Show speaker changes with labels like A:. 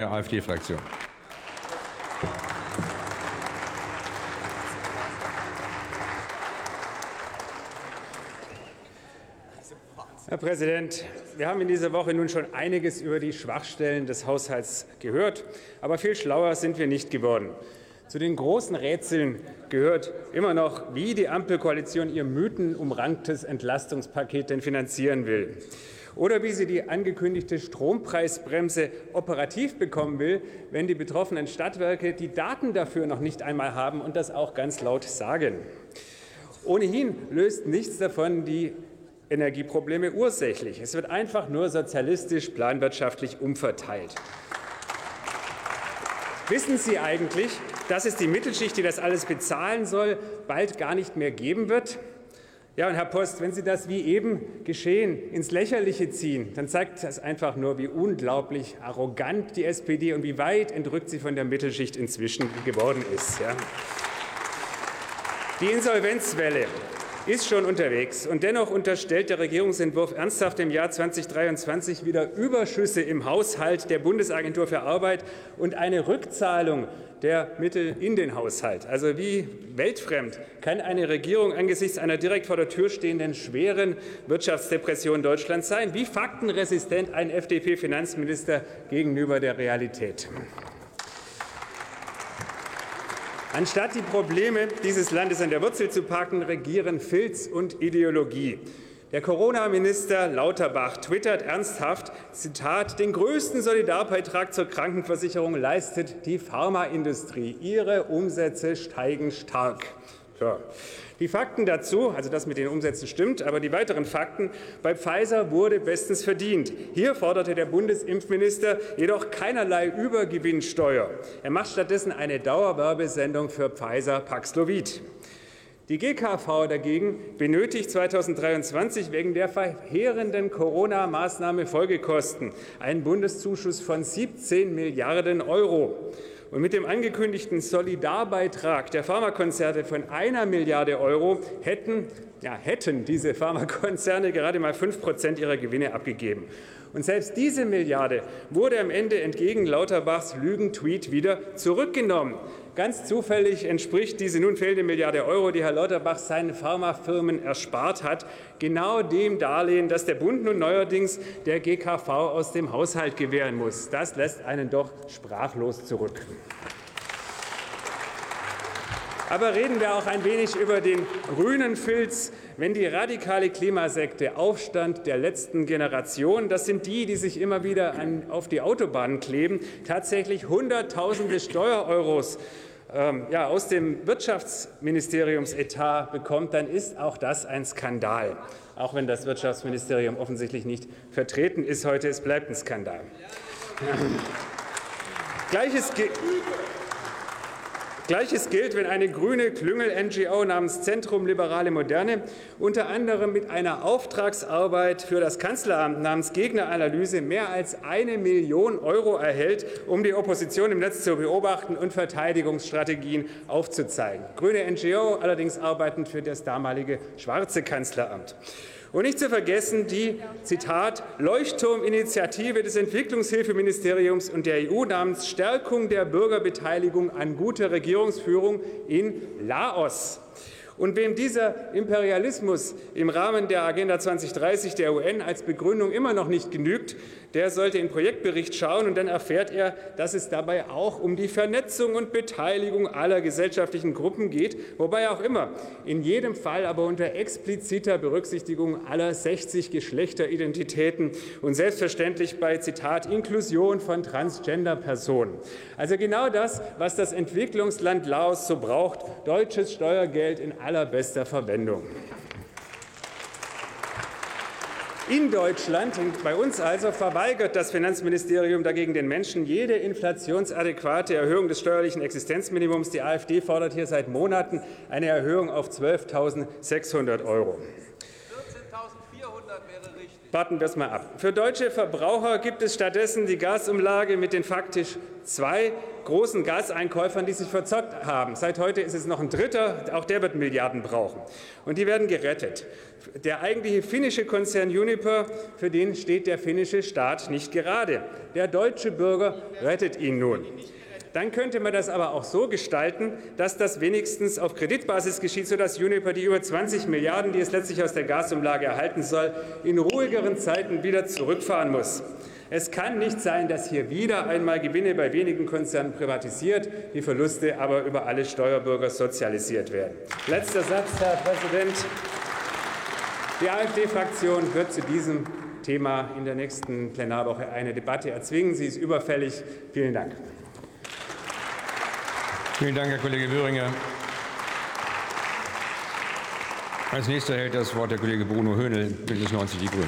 A: der AfD-Fraktion.
B: Herr Präsident, wir haben in dieser Woche nun schon einiges über die Schwachstellen des Haushalts gehört, aber viel schlauer sind wir nicht geworden. Zu den großen Rätseln gehört immer noch, wie die Ampelkoalition ihr mythenumranktes Entlastungspaket denn finanzieren will oder wie sie die angekündigte Strompreisbremse operativ bekommen will, wenn die betroffenen Stadtwerke die Daten dafür noch nicht einmal haben und das auch ganz laut sagen. Ohnehin löst nichts davon die Energieprobleme ursächlich. Es wird einfach nur sozialistisch planwirtschaftlich umverteilt. Wissen Sie eigentlich, dass es die Mittelschicht, die das alles bezahlen soll, bald gar nicht mehr geben wird? Ja, und Herr Post, wenn Sie das wie eben geschehen ins Lächerliche ziehen, dann zeigt das einfach nur, wie unglaublich arrogant die SPD und wie weit entrückt sie von der Mittelschicht inzwischen geworden ist. Ja. Die Insolvenzwelle ist schon unterwegs. Und dennoch unterstellt der Regierungsentwurf ernsthaft im Jahr 2023 wieder Überschüsse im Haushalt der Bundesagentur für Arbeit und eine Rückzahlung der Mittel in den Haushalt. Also wie weltfremd kann eine Regierung angesichts einer direkt vor der Tür stehenden schweren Wirtschaftsdepression Deutschlands sein? Wie faktenresistent ein FDP-Finanzminister gegenüber der Realität? Anstatt die Probleme dieses Landes an der Wurzel zu packen, regieren Filz und Ideologie. Der Corona-Minister Lauterbach twittert ernsthaft, Zitat, den größten Solidarbeitrag zur Krankenversicherung leistet die Pharmaindustrie. Ihre Umsätze steigen stark. Ja. Die Fakten dazu, also das mit den Umsätzen stimmt, aber die weiteren Fakten, bei Pfizer wurde bestens verdient. Hier forderte der Bundesimpfminister jedoch keinerlei Übergewinnsteuer. Er macht stattdessen eine Dauerwerbesendung für Pfizer Paxlovid. Die GKV dagegen benötigt 2023 wegen der verheerenden Corona-Maßnahme Folgekosten einen Bundeszuschuss von 17 Milliarden Euro. Und mit dem angekündigten Solidarbeitrag der Pharmakonzerne von einer Milliarde Euro hätten, ja, hätten diese Pharmakonzerne gerade mal fünf Prozent ihrer Gewinne abgegeben. Und selbst diese Milliarde wurde am Ende entgegen Lauterbachs Lügentweet wieder zurückgenommen. Ganz zufällig entspricht diese nun fehlende Milliarde Euro, die Herr Lauterbach seinen Pharmafirmen erspart hat, genau dem Darlehen, das der Bund nun neuerdings der GKV aus dem Haushalt gewähren muss. Das lässt einen doch sprachlos zurück. Aber reden wir auch ein wenig über den grünen Filz, wenn die radikale Klimasekte Aufstand der letzten Generation, das sind die, die sich immer wieder an, auf die Autobahnen kleben, tatsächlich Hunderttausende Steuereuros ähm, ja, aus dem Wirtschaftsministeriumsetat bekommt, dann ist auch das ein Skandal. Auch wenn das Wirtschaftsministerium offensichtlich nicht vertreten ist heute, es bleibt ein Skandal. Gleiches gilt. Gleiches gilt, wenn eine grüne Klüngel-NGO namens Zentrum Liberale Moderne unter anderem mit einer Auftragsarbeit für das Kanzleramt namens Gegneranalyse mehr als eine Million Euro erhält, um die Opposition im Netz zu beobachten und Verteidigungsstrategien aufzuzeigen. Grüne NGO allerdings arbeitend für das damalige schwarze Kanzleramt. Und nicht zu vergessen die, Zitat, Leuchtturminitiative des Entwicklungshilfeministeriums und der EU namens Stärkung der Bürgerbeteiligung an guter Regierungsführung in Laos. Und wem dieser Imperialismus im Rahmen der Agenda 2030 der UN als Begründung immer noch nicht genügt, der sollte in den Projektbericht schauen und dann erfährt er, dass es dabei auch um die Vernetzung und Beteiligung aller gesellschaftlichen Gruppen geht, wobei auch immer, in jedem Fall aber unter expliziter Berücksichtigung aller 60 Geschlechteridentitäten und selbstverständlich bei Zitat Inklusion von Transgender-Personen. Also genau das, was das Entwicklungsland Laos so braucht, deutsches Steuergeld in allerbester Verwendung. In Deutschland und bei uns also verweigert das Finanzministerium dagegen den Menschen jede inflationsadäquate Erhöhung des steuerlichen Existenzminimums. Die AfD fordert hier seit Monaten eine Erhöhung auf 12.600 Euro. 14.400 wäre richtig. Warten wir es mal ab. Für deutsche Verbraucher gibt es stattdessen die Gasumlage mit den faktisch zwei großen Gaseinkäufern, die sich verzockt haben. Seit heute ist es noch ein dritter, auch der wird Milliarden brauchen. Und die werden gerettet. Der eigentliche finnische Konzern Uniper, für den steht der finnische Staat nicht gerade. Der deutsche Bürger rettet ihn nun. Dann könnte man das aber auch so gestalten, dass das wenigstens auf Kreditbasis geschieht, sodass Uniper die über 20 Milliarden, die es letztlich aus der Gasumlage erhalten soll, in ruhigeren Zeiten wieder zurückfahren muss. Es kann nicht sein, dass hier wieder einmal Gewinne bei wenigen Konzernen privatisiert, die Verluste aber über alle Steuerbürger sozialisiert werden. Letzter Satz, Herr Präsident. Die AfD-Fraktion wird zu diesem Thema in der nächsten Plenarwoche eine Debatte erzwingen. Sie ist überfällig. Vielen Dank.
A: Vielen Dank, Herr Kollege Wöhringer. Als nächster hält das Wort der Kollege Bruno Höhnel, Bündnis 90 Die Grünen.